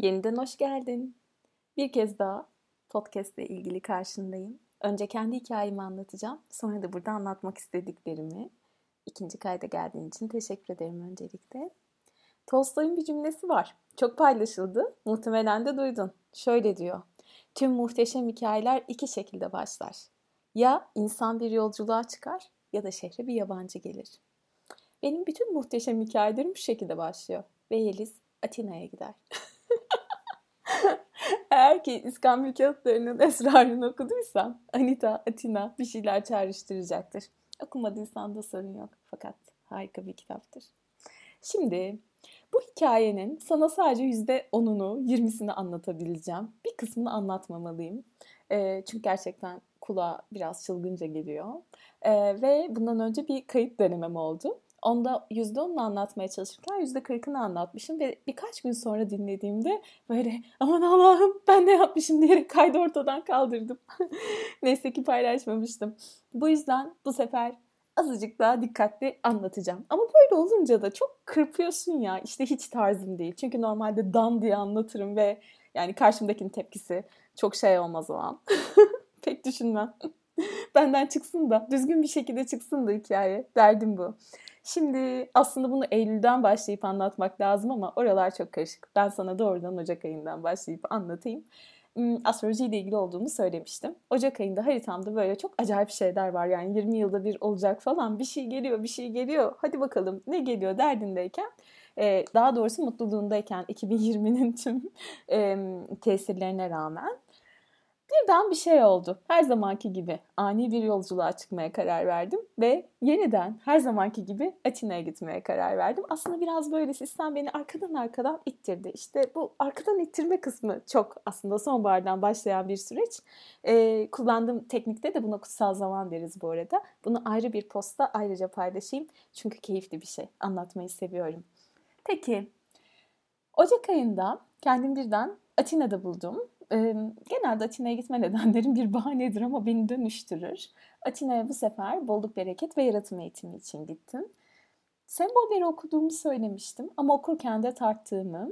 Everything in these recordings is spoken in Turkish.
Yeniden hoş geldin. Bir kez daha podcast ile ilgili karşındayım. Önce kendi hikayemi anlatacağım. Sonra da burada anlatmak istediklerimi. İkinci kayda geldiğin için teşekkür ederim öncelikle. Tolstoy'un bir cümlesi var. Çok paylaşıldı. Muhtemelen de duydun. Şöyle diyor. Tüm muhteşem hikayeler iki şekilde başlar. Ya insan bir yolculuğa çıkar ya da şehre bir yabancı gelir. Benim bütün muhteşem hikayelerim bu şekilde başlıyor. Ve Yeliz Atina'ya gider. Eğer ki İskambil kağıtlarının esrarını okuduysam Anita, Atina bir şeyler çağrıştıracaktır. Okumadıysan da sorun yok. Fakat harika bir kitaptır. Şimdi bu hikayenin sana sadece yüzde onunu, yirmisini anlatabileceğim. Bir kısmını anlatmamalıyım. E, çünkü gerçekten kulağa biraz çılgınca geliyor. E, ve bundan önce bir kayıt denemem oldu. Onda %10'unu anlatmaya çalışırken %40'ını anlatmışım ve birkaç gün sonra dinlediğimde böyle aman Allah'ım ben ne yapmışım diyerek kaydı ortadan kaldırdım. Neyse ki paylaşmamıştım. Bu yüzden bu sefer azıcık daha dikkatli anlatacağım. Ama böyle olunca da çok kırpıyorsun ya. İşte hiç tarzım değil. Çünkü normalde dan diye anlatırım ve yani karşımdakinin tepkisi çok şey olmaz o an. Pek düşünmem. Benden çıksın da düzgün bir şekilde çıksın da hikaye. Derdim bu. Şimdi aslında bunu Eylül'den başlayıp anlatmak lazım ama oralar çok karışık. Ben sana doğrudan Ocak ayından başlayıp anlatayım. Hmm, Astroloji ile ilgili olduğunu söylemiştim. Ocak ayında haritamda böyle çok acayip şeyler var. Yani 20 yılda bir olacak falan bir şey geliyor, bir şey geliyor. Hadi bakalım ne geliyor derdindeyken daha doğrusu mutluluğundayken 2020'nin tüm tesirlerine rağmen Birden bir şey oldu. Her zamanki gibi ani bir yolculuğa çıkmaya karar verdim ve yeniden her zamanki gibi Atina'ya gitmeye karar verdim. Aslında biraz böyle sistem beni arkadan arkadan ittirdi. İşte bu arkadan ittirme kısmı çok aslında sonbahardan başlayan bir süreç. Ee, kullandığım teknikte de buna kutsal zaman deriz bu arada. Bunu ayrı bir posta ayrıca paylaşayım. Çünkü keyifli bir şey. Anlatmayı seviyorum. Peki Ocak ayında kendim birden Atina'da buldum e, genelde Atina'ya gitme nedenlerim bir bahanedir ama beni dönüştürür. Atina'ya bu sefer bolluk bereket ve yaratım eğitimi için gittim. Sembolleri okuduğumu söylemiştim ama okurken de tarttığımı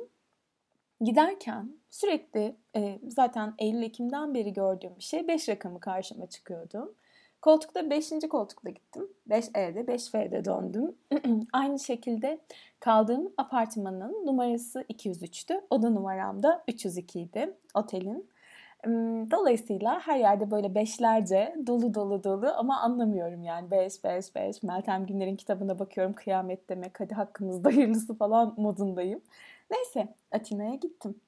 giderken sürekli e, zaten Eylül-Ekim'den beri gördüğüm bir şey 5 rakamı karşıma çıkıyordu. Koltukta 5. koltukta gittim. 5E'de 5F'de döndüm. Aynı şekilde kaldığım apartmanın numarası 203'tü. Oda numaram da 302 idi otelin. Dolayısıyla her yerde böyle beşlerce dolu dolu dolu ama anlamıyorum yani beş beş beş. Meltem Günler'in kitabına bakıyorum kıyamet demek hadi hakkımızda hayırlısı falan modundayım. Neyse Atina'ya gittim.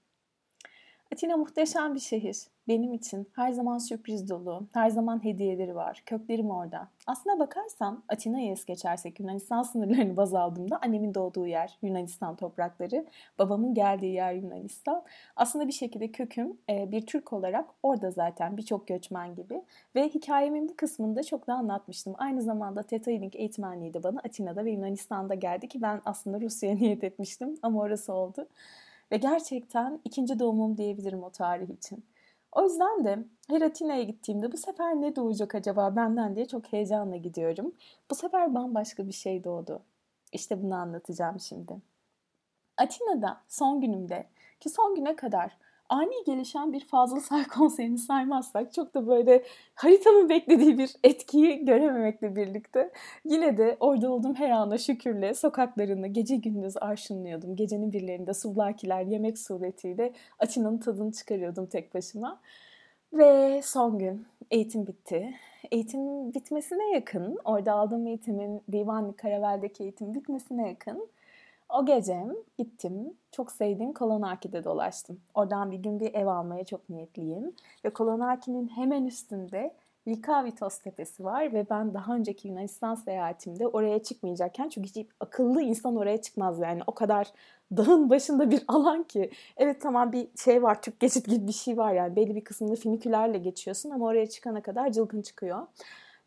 Atina muhteşem bir şehir. Benim için her zaman sürpriz dolu, her zaman hediyeleri var. Köklerim orada. Aslına bakarsam Atina'yı es geçersek Yunanistan sınırlarını baz aldığımda annemin doğduğu yer Yunanistan toprakları, babamın geldiği yer Yunanistan. Aslında bir şekilde köküm e, bir Türk olarak orada zaten birçok göçmen gibi. Ve hikayemin bir kısmında çok da anlatmıştım. Aynı zamanda Theta Healing eğitmenliği de bana Atina'da ve Yunanistan'da geldi ki ben aslında Rusya'ya niyet etmiştim ama orası oldu. Ve gerçekten ikinci doğumum diyebilirim o tarih için. O yüzden de her Atina'ya gittiğimde bu sefer ne doğacak acaba benden diye çok heyecanla gidiyorum. Bu sefer bambaşka bir şey doğdu. İşte bunu anlatacağım şimdi. Atina'da son günümde ki son güne kadar ani gelişen bir Fazıl Say konserini saymazsak çok da böyle haritanın beklediği bir etkiyi görememekle birlikte yine de orada olduğum her ana şükürle sokaklarını gece gündüz arşınlıyordum. Gecenin birlerinde suvlakiler yemek suretiyle Atina'nın tadını çıkarıyordum tek başıma. Ve son gün eğitim bitti. Eğitim bitmesine yakın, orada aldığım eğitimin Divanlı Karavel'deki eğitim bitmesine yakın o gece gittim. Çok sevdiğim Kolonarki'de dolaştım. Oradan bir gün bir ev almaya çok niyetliyim. Ve Kolonarki'nin hemen üstünde Likavitos tepesi var ve ben daha önceki Yunanistan seyahatimde oraya çıkmayacakken çünkü hiç akıllı insan oraya çıkmaz yani o kadar dağın başında bir alan ki evet tamam bir şey var Türk geçit gibi bir şey var yani belli bir kısmında finikülerle geçiyorsun ama oraya çıkana kadar cılkın çıkıyor.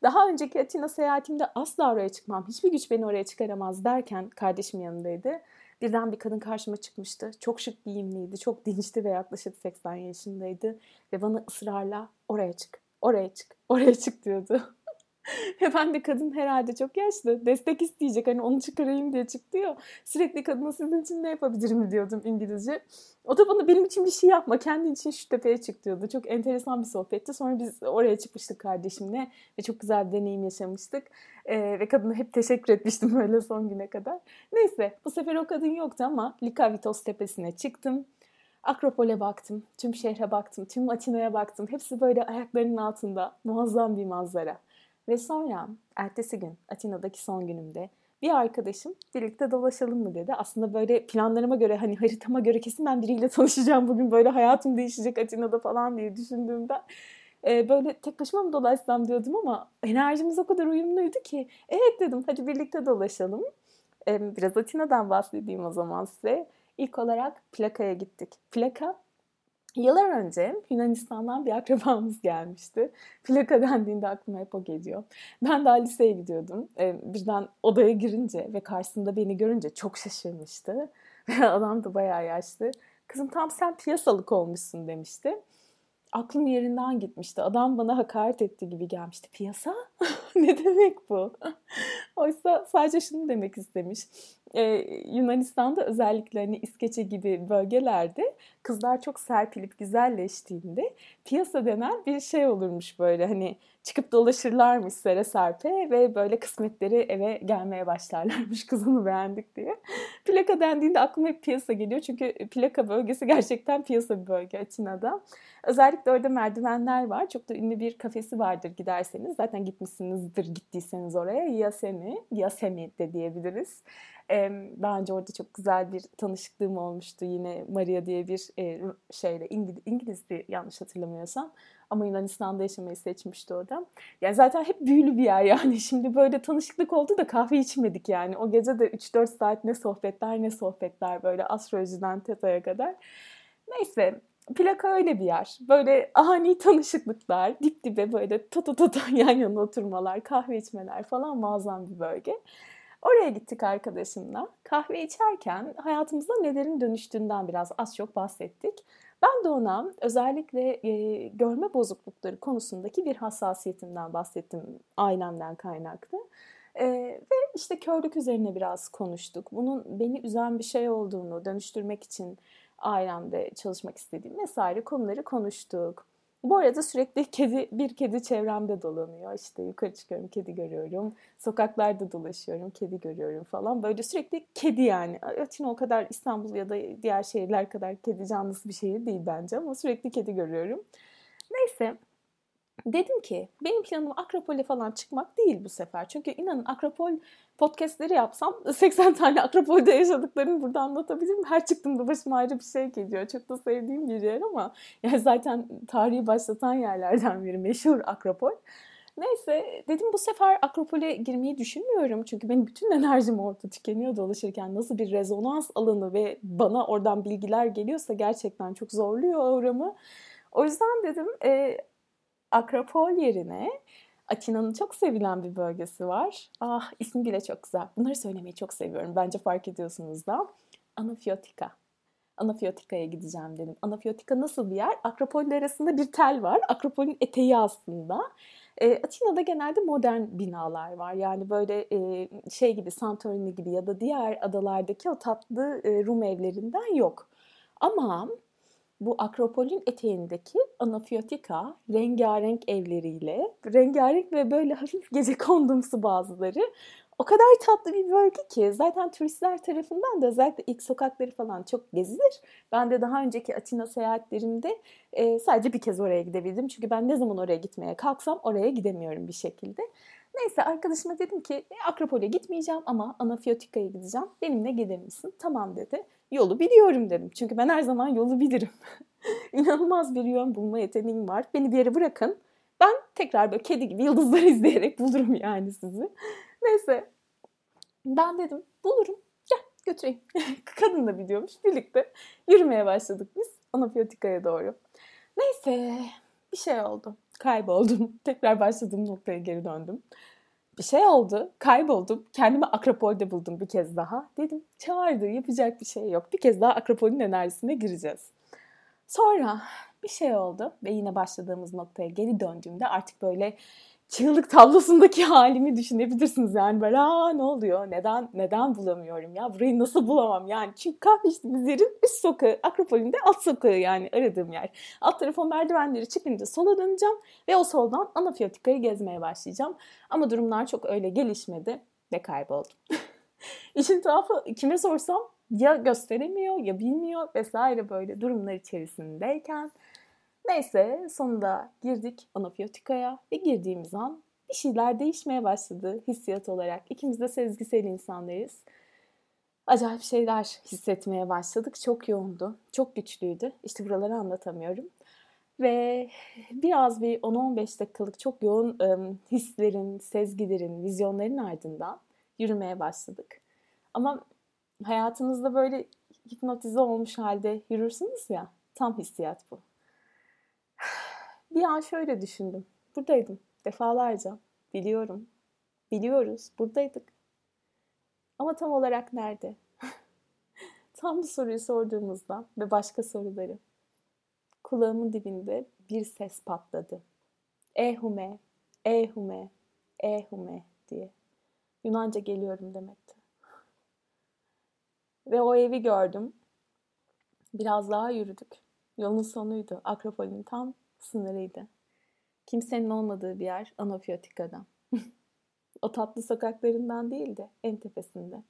Daha önceki Atina seyahatimde asla oraya çıkmam, hiçbir güç beni oraya çıkaramaz derken kardeşim yanındaydı. Birden bir kadın karşıma çıkmıştı. Çok şık giyimliydi, çok dinçti ve yaklaşık 80 yaşındaydı. Ve bana ısrarla oraya çık, oraya çık, oraya çık diyordu. Ve ben de kadın herhalde çok yaşlı. Destek isteyecek. Hani onu çıkarayım diye çıktı ya. Sürekli kadına sizin için ne yapabilirim diyordum İngilizce. O da bana benim için bir şey yapma. Kendin için şu tepeye çık diyordu. Çok enteresan bir sohbetti. Sonra biz oraya çıkmıştık kardeşimle. Ve çok güzel bir deneyim yaşamıştık. Ee, ve kadına hep teşekkür etmiştim böyle son güne kadar. Neyse bu sefer o kadın yoktu ama Likavitos tepesine çıktım. Akropol'e baktım, tüm şehre baktım, tüm Atina'ya baktım. Hepsi böyle ayaklarının altında. Muazzam bir manzara. Ve sonra ertesi gün Atina'daki son günümde bir arkadaşım birlikte dolaşalım mı dedi. Aslında böyle planlarıma göre hani haritama göre kesin ben biriyle tanışacağım bugün böyle hayatım değişecek Atina'da falan diye düşündüğümden e, böyle tek başıma mı dolaşsam diyordum ama enerjimiz o kadar uyumluydu ki evet dedim hadi birlikte dolaşalım. E, biraz Atina'dan bahsedeyim o zaman size. İlk olarak Plaka'ya gittik. Plaka Yıllar önce Yunanistan'dan bir akrabamız gelmişti. Plaka dendiğinde aklıma hep o geliyor. Ben daha liseye gidiyordum. Ee, birden odaya girince ve karşısında beni görünce çok şaşırmıştı. Adam da bayağı yaşlı. Kızım tam sen piyasalık olmuşsun demişti. Aklım yerinden gitmişti. Adam bana hakaret etti gibi gelmişti. Piyasa? ne demek bu? Oysa sadece şunu demek istemiş e, Yunanistan'da özellikle hani İskeçe gibi bölgelerde kızlar çok serpilip güzelleştiğinde piyasa denen bir şey olurmuş böyle hani çıkıp dolaşırlarmış sere serpe ve böyle kısmetleri eve gelmeye başlarlarmış kızını beğendik diye. Plaka dendiğinde aklıma hep piyasa geliyor çünkü plaka bölgesi gerçekten piyasa bir bölge Atina'da. Özellikle orada merdivenler var. Çok da ünlü bir kafesi vardır giderseniz. Zaten gitmişsinizdir gittiyseniz oraya. Yasemi, Yasemi de diyebiliriz. Daha önce orada çok güzel bir tanışıklığım olmuştu. Yine Maria diye bir şeyle İngiliz, İngilizdi yanlış hatırlamıyorsam. Ama Yunanistan'da yaşamayı seçmişti orada. Yani zaten hep büyülü bir yer yani. Şimdi böyle tanışıklık oldu da kahve içmedik yani. O gece de 3-4 saat ne sohbetler ne sohbetler böyle astrolojiden teta'ya kadar. Neyse plaka öyle bir yer. Böyle ani tanışıklıklar, dip dibe böyle tata tata yan yana oturmalar, kahve içmeler falan muazzam bir bölge. Oraya gittik arkadaşımla. Kahve içerken hayatımızda nelerin dönüştüğünden biraz az çok bahsettik. Ben de ona özellikle e, görme bozuklukları konusundaki bir hassasiyetimden bahsettim ailemden kaynaklı. E, ve işte körlük üzerine biraz konuştuk. Bunun beni üzen bir şey olduğunu dönüştürmek için ailemde çalışmak istediğim vesaire konuları konuştuk. Bu arada sürekli kedi bir kedi çevremde dolanıyor. İşte yukarı çıkıyorum kedi görüyorum. Sokaklarda dolaşıyorum kedi görüyorum falan. Böyle sürekli kedi yani. Atina o kadar İstanbul ya da diğer şehirler kadar kedi canlısı bir şehir değil bence ama sürekli kedi görüyorum. Neyse dedim ki benim planım Akropol'e falan çıkmak değil bu sefer. Çünkü inanın Akropol podcastleri yapsam 80 tane Akropol'de yaşadıklarımı burada anlatabilirim. Her çıktığımda başıma ayrı bir şey geliyor. Çok da sevdiğim bir yer ama yani zaten tarihi başlatan yerlerden biri meşhur Akropol. Neyse dedim bu sefer Akropol'e girmeyi düşünmüyorum. Çünkü benim bütün enerjim orada tükeniyor dolaşırken. Nasıl bir rezonans alanı ve bana oradan bilgiler geliyorsa gerçekten çok zorluyor auramı. O yüzden dedim e, Akropol yerine Atina'nın çok sevilen bir bölgesi var. Ah ismi bile çok güzel. Bunları söylemeyi çok seviyorum. Bence fark ediyorsunuz da. Anafiotika. Anafiotika'ya gideceğim dedim. Anafiotika nasıl bir yer? Akropol arasında bir tel var. Akropol'ün eteği aslında. E, Atina'da genelde modern binalar var. Yani böyle e, şey gibi Santorini gibi ya da diğer adalardaki o tatlı e, Rum evlerinden yok. Ama bu Akropol'ün eteğindeki Anafiotika rengarenk evleriyle, rengarenk ve böyle hafif gece kondumsu bazıları o kadar tatlı bir bölge ki zaten turistler tarafından da özellikle ilk sokakları falan çok gezilir. Ben de daha önceki Atina seyahatlerimde e, sadece bir kez oraya gidebildim. Çünkü ben ne zaman oraya gitmeye kalksam oraya gidemiyorum bir şekilde. Neyse arkadaşıma dedim ki e, Akropol'e gitmeyeceğim ama Anafiotika'ya gideceğim. Benimle gelir misin? Tamam dedi. Yolu biliyorum dedim. Çünkü ben her zaman yolu bilirim. İnanılmaz bir yön bulma yeteneğim var. Beni bir yere bırakın. Ben tekrar böyle kedi gibi yıldızları izleyerek bulurum yani sizi. Neyse. Ben dedim bulurum. Gel götüreyim. Kadın da biliyormuş. Birlikte yürümeye başladık biz. Anafiyotika'ya doğru. Neyse bir şey oldu. Kayboldum. Tekrar başladığım noktaya geri döndüm. Bir şey oldu. Kayboldum. Kendimi Akropol'de buldum bir kez daha. Dedim çağırdı. Yapacak bir şey yok. Bir kez daha Akropol'ün enerjisine gireceğiz. Sonra bir şey oldu ve yine başladığımız noktaya geri döndüğümde artık böyle çığlık tablosundaki halimi düşünebilirsiniz. Yani böyle aa ne oluyor? Neden neden bulamıyorum ya? Burayı nasıl bulamam? Yani çünkü kahve içtiğimiz yerin üst sokağı Akropol'ün alt sokağı yani aradığım yer. Alt tarafa merdivenleri çıkınca sola döneceğim ve o soldan Anafiyatika'yı gezmeye başlayacağım. Ama durumlar çok öyle gelişmedi ve kayboldum. İşin tuhafı kime sorsam ya gösteremiyor ya bilmiyor vesaire böyle durumlar içerisindeyken neyse sonunda girdik anafiyotikaya ve girdiğimiz an bir şeyler değişmeye başladı hissiyat olarak. İkimiz de sezgisel insanlarız. Acayip şeyler hissetmeye başladık. Çok yoğundu, çok güçlüydü. İşte buraları anlatamıyorum. Ve biraz bir 10-15 dakikalık çok yoğun ım, hislerin, sezgilerin, vizyonların ardından yürümeye başladık. Ama hayatınızda böyle hipnotize olmuş halde yürürsünüz ya. Tam hissiyat bu. Bir an şöyle düşündüm. Buradaydım defalarca. Biliyorum. Biliyoruz. Buradaydık. Ama tam olarak nerede? tam bu soruyu sorduğumuzda ve başka soruları kulağımın dibinde bir ses patladı. Ehume, ehume, ehume diye. Yunanca geliyorum demekti. Ve o evi gördüm. Biraz daha yürüdük. Yolun sonuydu. Akropol'ün tam sınırıydı. Kimsenin olmadığı bir yer Anafiyatika'da. o tatlı sokaklarından değildi, en tepesinde.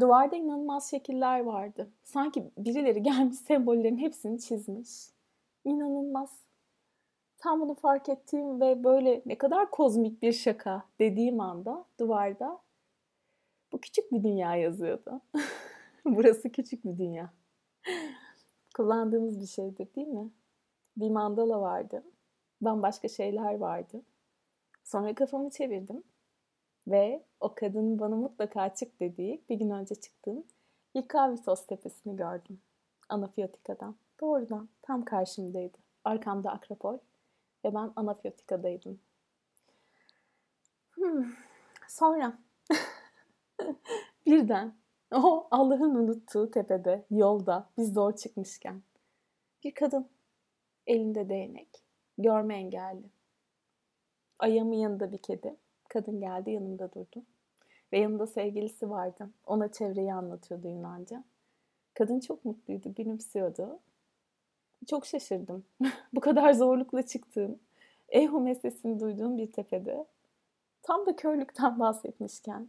Duvarda inanılmaz şekiller vardı. Sanki birileri gelmiş sembollerin hepsini çizmiş. İnanılmaz. Tam bunu fark ettiğim ve böyle ne kadar kozmik bir şaka dediğim anda duvarda bu küçük bir dünya yazıyordu. Burası küçük bir dünya. Kullandığımız bir şeydir değil mi? Bir mandala vardı. Bambaşka şeyler vardı. Sonra kafamı çevirdim. Ve o kadının bana mutlaka çık dediği bir gün önce çıktığım Yikavitos tepesini gördüm. Anafiyatika'dan. Doğrudan tam karşımdaydı. Arkamda Akropol ve ben Anafiyatika'daydım. Hmm. Sonra birden o Allah'ın unuttuğu tepede, yolda biz zor çıkmışken bir kadın elinde değnek, görme engelli. Ayağımın yanında bir kedi. Kadın geldi yanımda durdu. Ve yanında sevgilisi vardı. Ona çevreyi anlatıyordu Yunanca. Kadın çok mutluydu, gülümsüyordu. Çok şaşırdım. Bu kadar zorlukla çıktığım, Ehu sesini duyduğum bir tepede. Tam da körlükten bahsetmişken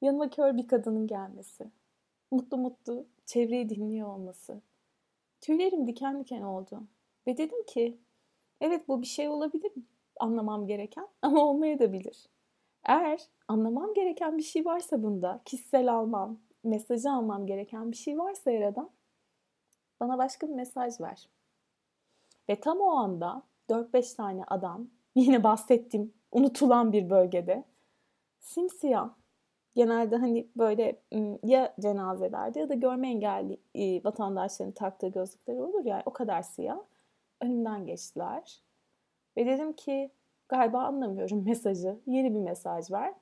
yanıma kör bir kadının gelmesi. Mutlu mutlu çevreyi dinliyor olması. Tüylerim diken diken oldu. Ve dedim ki evet bu bir şey olabilir anlamam gereken ama olmayabilir. Eğer anlamam gereken bir şey varsa bunda, kişisel almam, mesajı almam gereken bir şey varsa yaradan bana başka bir mesaj ver. Ve tam o anda 4-5 tane adam yine bahsettiğim unutulan bir bölgede simsiyah genelde hani böyle ya cenazelerde ya da görme engelli vatandaşların taktığı gözlükleri olur ya o kadar siyah önümden geçtiler. Ve dedim ki galiba anlamıyorum mesajı. Yeni bir mesaj ver.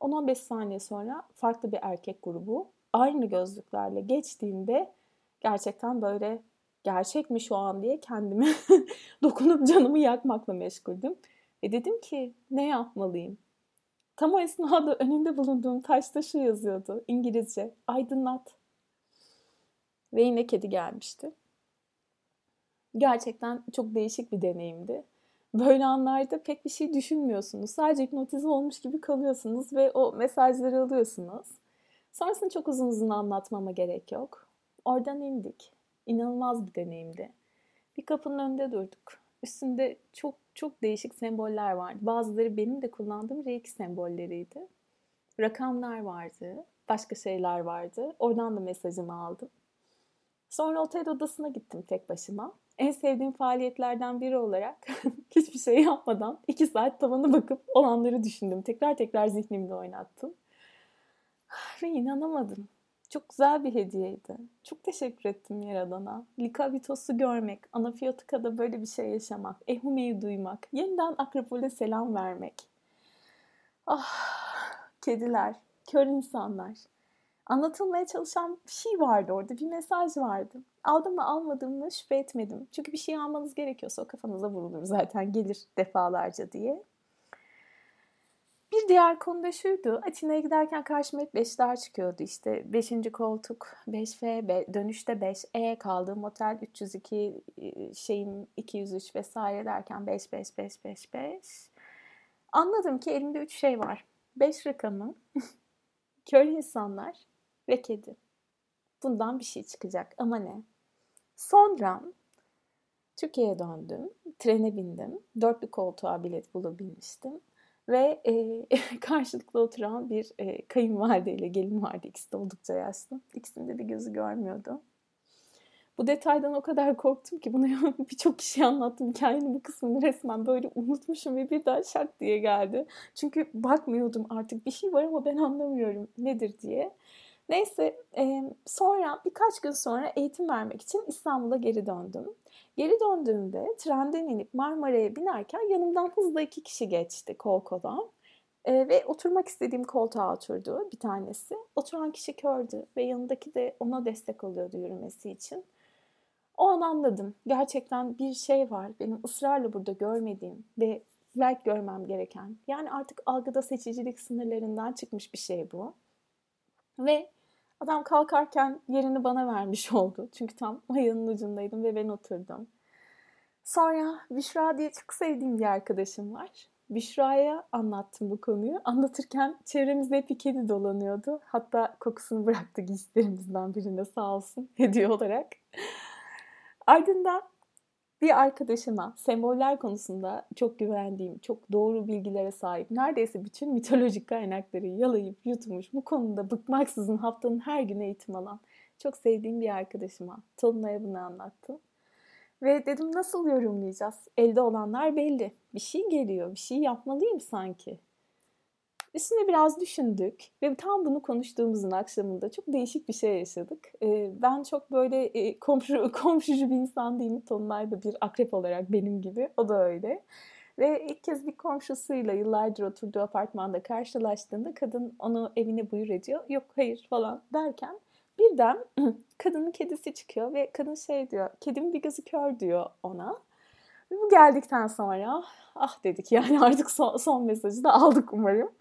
10-15 saniye sonra farklı bir erkek grubu aynı gözlüklerle geçtiğinde gerçekten böyle gerçek mi şu an diye kendimi dokunup canımı yakmakla meşguldüm. Ve dedim ki ne yapmalıyım? Tam o esnada önünde bulunduğum taşta şu yazıyordu İngilizce aydınlat. Ve yine kedi gelmişti. Gerçekten çok değişik bir deneyimdi. Böyle anlarda pek bir şey düşünmüyorsunuz. Sadece hipnotize olmuş gibi kalıyorsunuz ve o mesajları alıyorsunuz. Sonrasını çok uzun uzun anlatmama gerek yok. Oradan indik. İnanılmaz bir deneyimdi. Bir kapının önünde durduk. Üstünde çok çok değişik semboller vardı. Bazıları benim de kullandığım reiki sembolleriydi. Rakamlar vardı. Başka şeyler vardı. Oradan da mesajımı aldım. Sonra otel odasına gittim tek başıma. En sevdiğim faaliyetlerden biri olarak hiçbir şey yapmadan iki saat tavana bakıp olanları düşündüm. Tekrar tekrar zihnimde oynattım. Ve inanamadım. Çok güzel bir hediyeydi. Çok teşekkür ettim Yaradan'a. Likavitos'u görmek, Anafiyatika'da böyle bir şey yaşamak, Ehume'yi duymak, yeniden Akropol'e selam vermek. Ah, kediler, kör insanlar. Anlatılmaya çalışan bir şey vardı orada, bir mesaj vardı. Aldım mı almadım mı şüphe etmedim. Çünkü bir şey almanız gerekiyorsa o kafanıza vurulur zaten gelir defalarca diye. Bir diğer konu da şuydu. Atina'ya giderken karşıma hep beşler çıkıyordu. İşte 5. koltuk, 5F, dönüşte 5E kaldığım otel 302, şeyim 203 vesaire derken 5, 5, 5, 5, 5. Anladım ki elimde 3 şey var. 5 rakamı, kör insanlar ve kedi. Bundan bir şey çıkacak ama ne? Sonra Türkiye'ye döndüm. Trene bindim. Dörtlü koltuğa bilet bulabilmiştim. Ve e, karşılıklı oturan bir e, kayınvalideyle gelin vardı. İkisi de oldukça yaşlı. İkisinde de gözü görmüyordu. Bu detaydan o kadar korktum ki bunu birçok kişiye anlattım. Hikayenin bu kısmını resmen böyle unutmuşum ve bir daha şak diye geldi. Çünkü bakmıyordum artık bir şey var ama ben anlamıyorum nedir diye. Neyse e, sonra birkaç gün sonra eğitim vermek için İstanbul'a geri döndüm. Geri döndüğümde trenden inip Marmara'ya binerken yanımdan hızla iki kişi geçti kol kola. E, ve oturmak istediğim koltuğa oturdu bir tanesi. Oturan kişi kördü ve yanındaki de ona destek oluyordu yürümesi için. O an anladım. Gerçekten bir şey var benim ısrarla burada görmediğim ve belki görmem gereken. Yani artık algıda seçicilik sınırlarından çıkmış bir şey bu. Ve adam kalkarken yerini bana vermiş oldu. Çünkü tam ayağının ucundaydım ve ben oturdum. Sonra Büşra diye çok sevdiğim bir arkadaşım var. Büşra'ya anlattım bu konuyu. Anlatırken çevremizde hep kedi dolanıyordu. Hatta kokusunu bıraktı giysilerimizden birinde sağ olsun hediye olarak. Ardından bir arkadaşıma semboller konusunda çok güvendiğim, çok doğru bilgilere sahip, neredeyse bütün mitolojik kaynakları yalayıp yutmuş, bu konuda bıkmaksızın haftanın her günü eğitim alan, çok sevdiğim bir arkadaşıma Tolunay'a bunu anlattım. Ve dedim nasıl yorumlayacağız? Elde olanlar belli. Bir şey geliyor, bir şey yapmalıyım sanki. Üstüne biraz düşündük ve tam bunu konuştuğumuzun akşamında çok değişik bir şey yaşadık. Ee, ben çok böyle e, komşu, komşucu bir insan değilim. Tonlay da bir akrep olarak benim gibi. O da öyle. Ve ilk kez bir komşusuyla yıllardır oturduğu apartmanda karşılaştığında kadın onu evine buyur ediyor. Yok hayır falan derken birden kadının kedisi çıkıyor ve kadın şey diyor. Kedimin bir gözü kör diyor ona. Bu geldikten sonra ah dedik yani artık son, son mesajı da aldık umarım.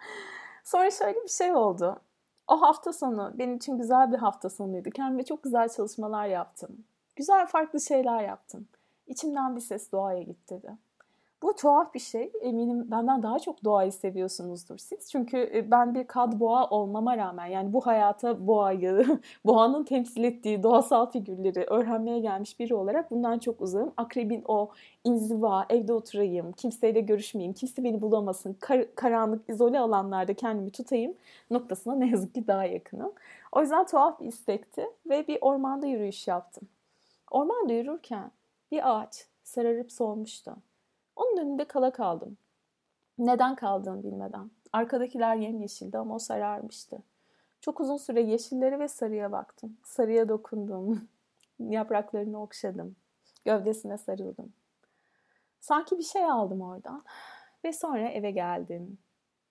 Sonra şöyle bir şey oldu. O hafta sonu benim için güzel bir hafta sonuydu. Kendime çok güzel çalışmalar yaptım. Güzel farklı şeyler yaptım. İçimden bir ses doğaya git dedi. Bu tuhaf bir şey. Eminim benden daha çok doğayı seviyorsunuzdur siz. Çünkü e, ben bir kad boğa olmama rağmen yani bu hayata boğayı, boğanın temsil ettiği doğasal figürleri öğrenmeye gelmiş biri olarak bundan çok uzağım. Akrebin o inziva, evde oturayım, kimseyle görüşmeyeyim, kimse beni bulamasın, kar- karanlık, izole alanlarda kendimi tutayım noktasına ne yazık ki daha yakınım. O yüzden tuhaf bir istekti ve bir ormanda yürüyüş yaptım. Ormanda yürürken bir ağaç sararıp solmuştu. Onun önünde kala kaldım. Neden kaldığımı bilmeden. Arkadakiler yemyeşildi ama o sararmıştı. Çok uzun süre yeşilleri ve sarıya baktım. Sarıya dokundum. Yapraklarını okşadım. Gövdesine sarıldım. Sanki bir şey aldım oradan. Ve sonra eve geldim.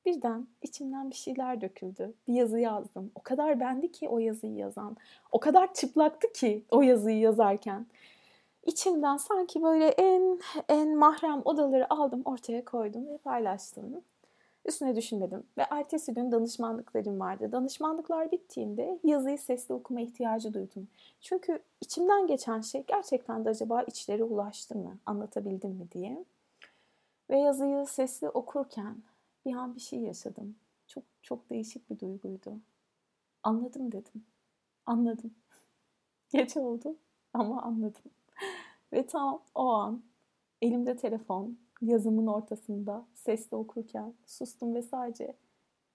Birden içimden bir şeyler döküldü. Bir yazı yazdım. O kadar bendi ki o yazıyı yazan. O kadar çıplaktı ki o yazıyı yazarken içimden sanki böyle en en mahrem odaları aldım ortaya koydum ve paylaştım. Üstüne düşünmedim ve ertesi gün danışmanlıklarım vardı. Danışmanlıklar bittiğinde yazıyı sesli okuma ihtiyacı duydum. Çünkü içimden geçen şey gerçekten de acaba içlere ulaştı mı, anlatabildim mi diye. Ve yazıyı sesli okurken bir an bir şey yaşadım. Çok çok değişik bir duyguydu. Anladım dedim. Anladım. Geç oldu ama anladım. Ve tam o an elimde telefon yazımın ortasında sesli okurken sustum ve sadece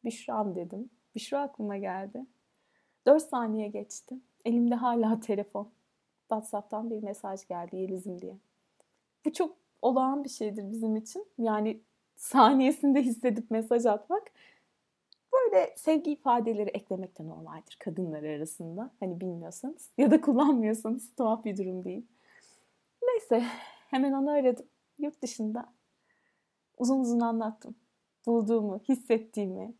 Büşra'm dedim. Büşra aklıma geldi. Dört saniye geçti. Elimde hala telefon. WhatsApp'tan bir mesaj geldi Yeliz'im diye. Bu çok olağan bir şeydir bizim için. Yani saniyesinde hissedip mesaj atmak. Böyle sevgi ifadeleri eklemek de normaldir kadınlar arasında. Hani bilmiyorsanız ya da kullanmıyorsanız tuhaf bir durum değil. Neyse hemen onu aradım. Yurt dışında uzun uzun anlattım. Bulduğumu, hissettiğimi,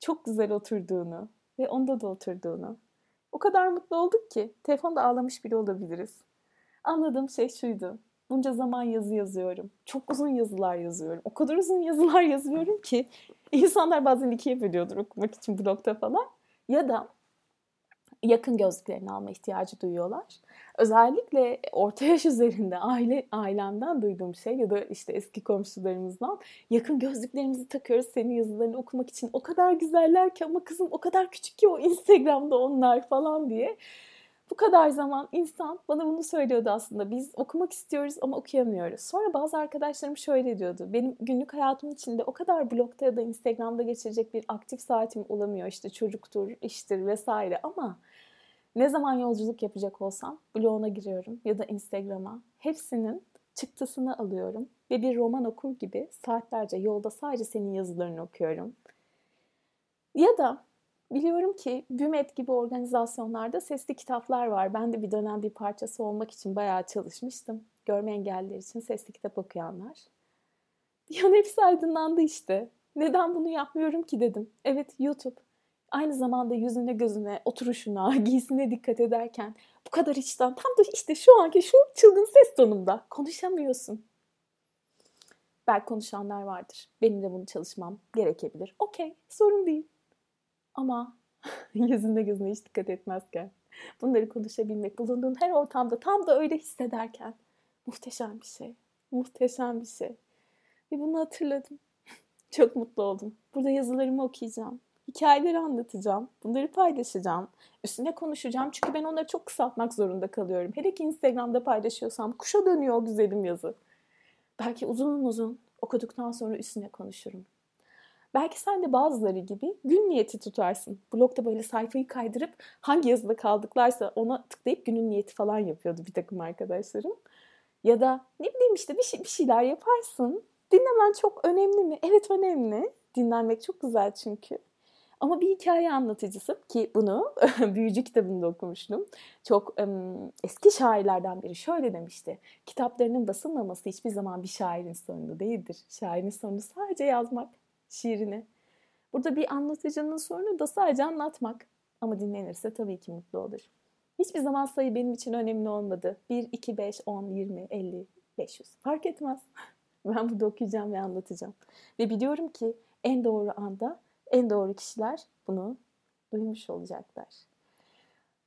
çok güzel oturduğunu, ve onda da oturduğunu. O kadar mutlu olduk ki telefonda ağlamış bile olabiliriz. Anladığım şey şuydu. Bunca zaman yazı yazıyorum. Çok uzun yazılar yazıyorum. O kadar uzun yazılar yazıyorum ki insanlar bazen ikiye bölüyordur okumak için blogda falan. Ya da yakın gözlüklerini alma ihtiyacı duyuyorlar. Özellikle orta yaş üzerinde aile ailemden duyduğum şey ya da işte eski komşularımızdan yakın gözlüklerimizi takıyoruz senin yazılarını okumak için. O kadar güzeller ki ama kızım o kadar küçük ki o Instagram'da onlar falan diye. Bu kadar zaman insan bana bunu söylüyordu aslında. Biz okumak istiyoruz ama okuyamıyoruz. Sonra bazı arkadaşlarım şöyle diyordu. Benim günlük hayatım içinde o kadar blogda ya da Instagram'da geçirecek bir aktif saatim olamıyor. İşte çocuktur, iştir vesaire ama ne zaman yolculuk yapacak olsam bloguna giriyorum ya da Instagram'a. Hepsinin çıktısını alıyorum ve bir roman okur gibi saatlerce yolda sadece senin yazılarını okuyorum. Ya da biliyorum ki BÜMET gibi organizasyonlarda sesli kitaplar var. Ben de bir dönem bir parçası olmak için bayağı çalışmıştım. Görme engelliler için sesli kitap okuyanlar. An hepsi aydınlandı işte. Neden bunu yapmıyorum ki dedim. Evet YouTube aynı zamanda yüzüne gözüne, oturuşuna, giysine dikkat ederken bu kadar içten tam da işte şu anki şu çılgın ses tonunda konuşamıyorsun. Belki konuşanlar vardır. Benim de bunu çalışmam gerekebilir. Okey, sorun değil. Ama yüzüne gözüne hiç dikkat etmezken, bunları konuşabilmek, bulunduğun her ortamda tam da öyle hissederken muhteşem bir şey. Muhteşem bir şey. Ve bunu hatırladım. Çok mutlu oldum. Burada yazılarımı okuyacağım hikayeleri anlatacağım. Bunları paylaşacağım. Üstüne konuşacağım. Çünkü ben onları çok kısaltmak zorunda kalıyorum. Hele ki Instagram'da paylaşıyorsam kuşa dönüyor o güzelim yazı. Belki uzun uzun okuduktan sonra üstüne konuşurum. Belki sen de bazıları gibi gün niyeti tutarsın. Blogda böyle sayfayı kaydırıp hangi yazıda kaldıklarsa ona tıklayıp günün niyeti falan yapıyordu bir takım arkadaşlarım. Ya da ne bileyim işte bir, şey, bir şeyler yaparsın. Dinlemen çok önemli mi? Evet önemli. Dinlenmek çok güzel çünkü. Ama bir hikaye anlatıcısı ki bunu büyücü kitabında okumuştum. Çok um, eski şairlerden biri şöyle demişti. Kitaplarının basılmaması hiçbir zaman bir şairin sorunu değildir. Şairin sorunu sadece yazmak şiirini. Burada bir anlatıcının sorunu da sadece anlatmak. Ama dinlenirse tabii ki mutlu olur. Hiçbir zaman sayı benim için önemli olmadı. 1, 2, 5, 10, 20, 50, 500 fark etmez. Ben burada okuyacağım ve anlatacağım. Ve biliyorum ki en doğru anda en doğru kişiler bunu duymuş olacaklar.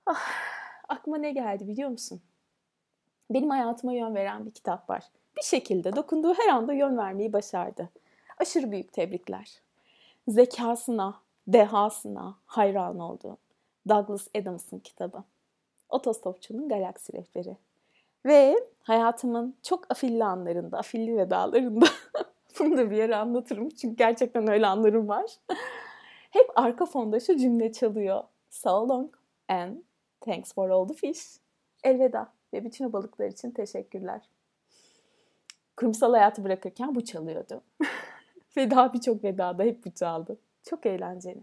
Ah, aklıma ne geldi biliyor musun? Benim hayatıma yön veren bir kitap var. Bir şekilde dokunduğu her anda yön vermeyi başardı. Aşırı büyük tebrikler. Zekasına, dehasına hayran olduğum Douglas Adams'ın kitabı. Otostopçunun Galaksi Rehberi. Ve hayatımın çok afilli anlarında, afilli vedalarında Bunu da bir yere anlatırım çünkü gerçekten öyle anlarım var. Hep arka fonda şu cümle çalıyor. So long and thanks for all the fish. Elveda ve bütün o balıklar için teşekkürler. Kurumsal hayatı bırakırken bu çalıyordu. ve daha birçok vedada hep bu çaldı. Çok eğlenceli.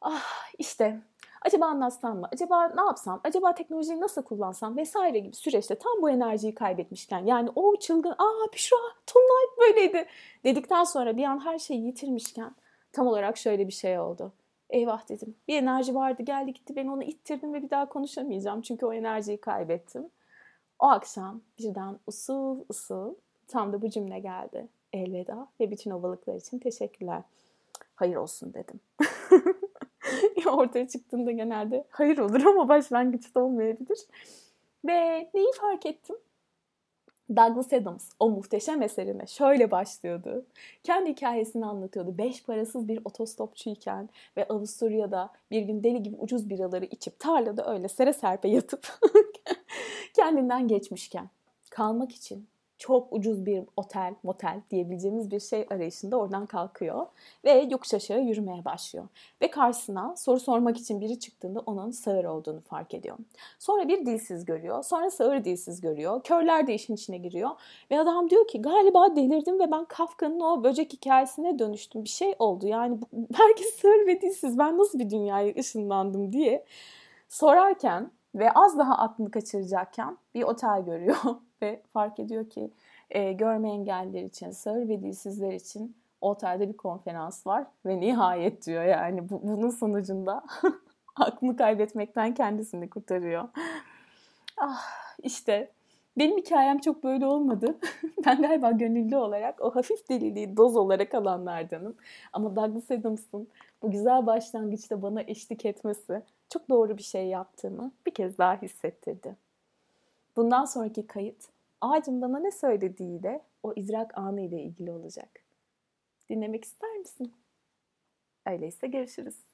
Ah işte Acaba anlatsam mı? Acaba ne yapsam? Acaba teknolojiyi nasıl kullansam? Vesaire gibi süreçte tam bu enerjiyi kaybetmişken yani o çılgın aa Büşra Tunlight böyleydi dedikten sonra bir an her şeyi yitirmişken tam olarak şöyle bir şey oldu. Eyvah dedim. Bir enerji vardı geldi gitti ben onu ittirdim ve bir daha konuşamayacağım. Çünkü o enerjiyi kaybettim. O akşam birden usul usul tam da bu cümle geldi. Elveda ve bütün o balıklar için teşekkürler. Hayır olsun dedim. ortaya çıktığında genelde hayır olur ama başlangıçta olmayabilir. Ve neyi fark ettim? Douglas Adams o muhteşem eserine şöyle başlıyordu. Kendi hikayesini anlatıyordu. Beş parasız bir otostopçuyken ve Avusturya'da bir gün deli gibi ucuz biraları içip tarlada öyle sere serpe yatıp kendinden geçmişken kalmak için çok ucuz bir otel, motel diyebileceğimiz bir şey arayışında oradan kalkıyor ve yokuş aşağı yürümeye başlıyor. Ve karşısına soru sormak için biri çıktığında onun sağır olduğunu fark ediyor. Sonra bir dilsiz görüyor, sonra sağır dilsiz görüyor. Körler de işin içine giriyor ve adam diyor ki galiba delirdim ve ben Kafka'nın o böcek hikayesine dönüştüm. Bir şey oldu yani herkes sağır ve dilsiz ben nasıl bir dünyaya ışınlandım diye sorarken ve az daha aklını kaçıracakken bir otel görüyor ve fark ediyor ki e, görme engelliler için, sağır ve dilsizler için Otelde bir konferans var ve nihayet diyor yani bu, bunun sonucunda aklını kaybetmekten kendisini kurtarıyor. Ah işte benim hikayem çok böyle olmadı. ben galiba gönüllü olarak o hafif deliliği doz olarak alanlardanım. Ama Douglas Adams'ın bu güzel başlangıçta bana eşlik etmesi çok doğru bir şey yaptığımı bir kez daha hissettirdi. Bundan sonraki kayıt ağacın bana ne söylediğiyle o idrak anı ile ilgili olacak. Dinlemek ister misin? Öyleyse görüşürüz.